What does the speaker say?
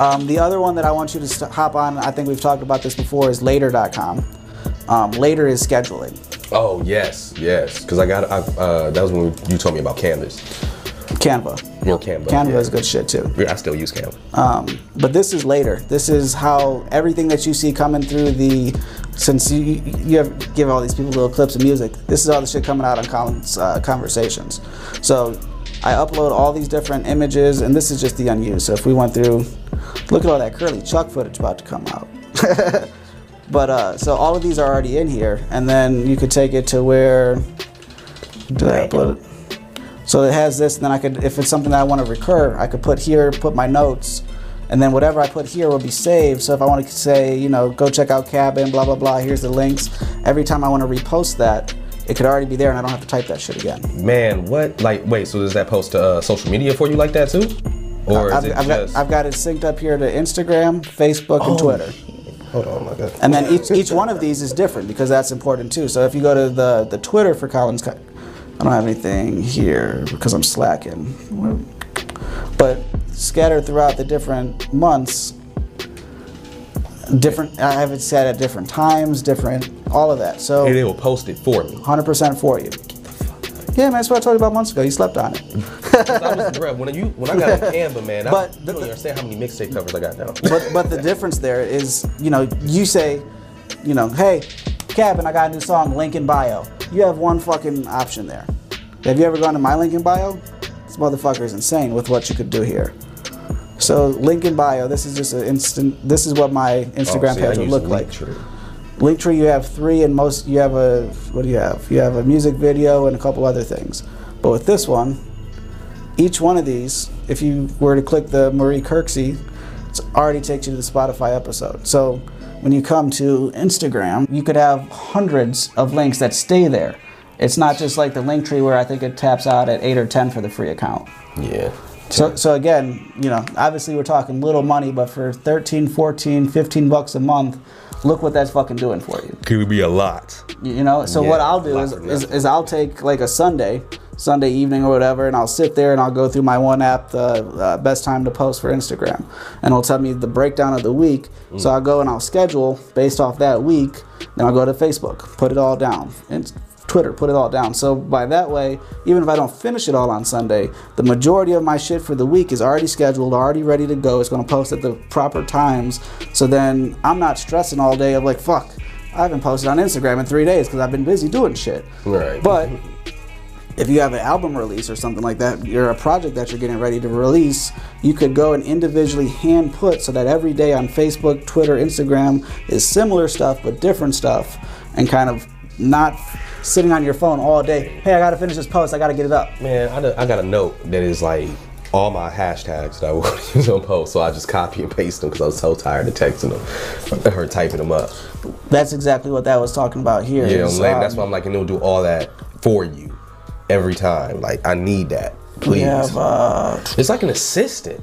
Um, the other one that I want you to hop on, I think we've talked about this before, is later.com. Um, later is scheduling. Oh yes, yes. Because I got I, uh, that was when you told me about Canvas. Canva. Or Canva. Canva yeah. is good shit too. Yeah, I still use Canva. Um, but this is later. This is how everything that you see coming through the. Since you you have, give all these people little clips of music, this is all the shit coming out on Colin's uh, conversations. So I upload all these different images, and this is just the unused. So if we went through, look at all that curly Chuck footage about to come out. but uh, so all of these are already in here, and then you could take it to where did I upload it? So it has this, and then I could, if it's something that I want to recur, I could put here, put my notes, and then whatever I put here will be saved. So if I want to say, you know, go check out Cabin, blah, blah, blah, here's the links. Every time I want to repost that, it could already be there and I don't have to type that shit again. Man, what? Like, wait. So does that post to uh, social media for you like that too, or is I've, it I've just? got, I've got it synced up here to Instagram, Facebook, and Oh. Twitter. Hold on, my God. And then each, each one of these is different because that's important too. So if you go to the, the Twitter for Collins, I don't have anything here because I'm slacking. But scattered throughout the different months, different. I have it set at different times, different, all of that. So And it will post it for me. 100% for you. Yeah, man, that's what I told you about months ago. You slept on it. I was, when you when I got on Canva, man, I, But you don't understand how many mixtape covers I got now. but but the difference there is, you know, you say, you know, hey, Cabin, I got a new song, link in bio. You have one fucking option there. Have you ever gone to my link in bio? This motherfucker is insane with what you could do here. So link in bio. This is just an instant. This is what my Instagram Oh, see, page would look like. Linktree. Linktree, you have three, and most you have a what do you have? You have a music video and a couple other things. But with this one, each one of these, if you were to click the Marie Kirksey, it already takes you to the Spotify episode. So when you come to Instagram, you could have hundreds of links that stay there. It's not just like the Linktree where I think it taps out at eight or ten for the free account. Yeah. So, so again, you know, obviously we're talking little money, but for 13, 14, 15 bucks a month, look what that's fucking doing for you. Could be a lot. You know, so Yeah, what I'll do is, is, is I'll take like a Sunday, Sunday evening or whatever, and I'll sit there and I'll go through my one app, the uh, best time to post for Instagram, and it'll tell me the breakdown of the week. Mm. So I'll go and I'll schedule based off that week. Then I'll go to Facebook, put it all down, and Twitter, put it all down. So by that way, even if I don't finish it all on Sunday, the majority of my shit for the week is already scheduled, already ready to go. It's gonna post at the proper times. So then I'm not stressing all day of like, fuck, I haven't posted on Instagram in three days because I've been busy doing shit. Right. But if you have an album release or something like that, you're a project that you're getting ready to release, you could go and individually hand put so that every day on Facebook, Twitter, Instagram is similar stuff but different stuff and kind of not sitting on your phone all day. Hey, I gotta finish this post, I gotta get it up. Man, I, done- I got a note that is like all my hashtags that I would use on posts, so I just copy and paste them because I was so tired of texting them or typing them up. That's exactly what that was talking about here. Yeah, is, I'm that's um, why I'm like, and it'll do all that for you every time. Like, I need that. we Please. have uh, it's like an assistant.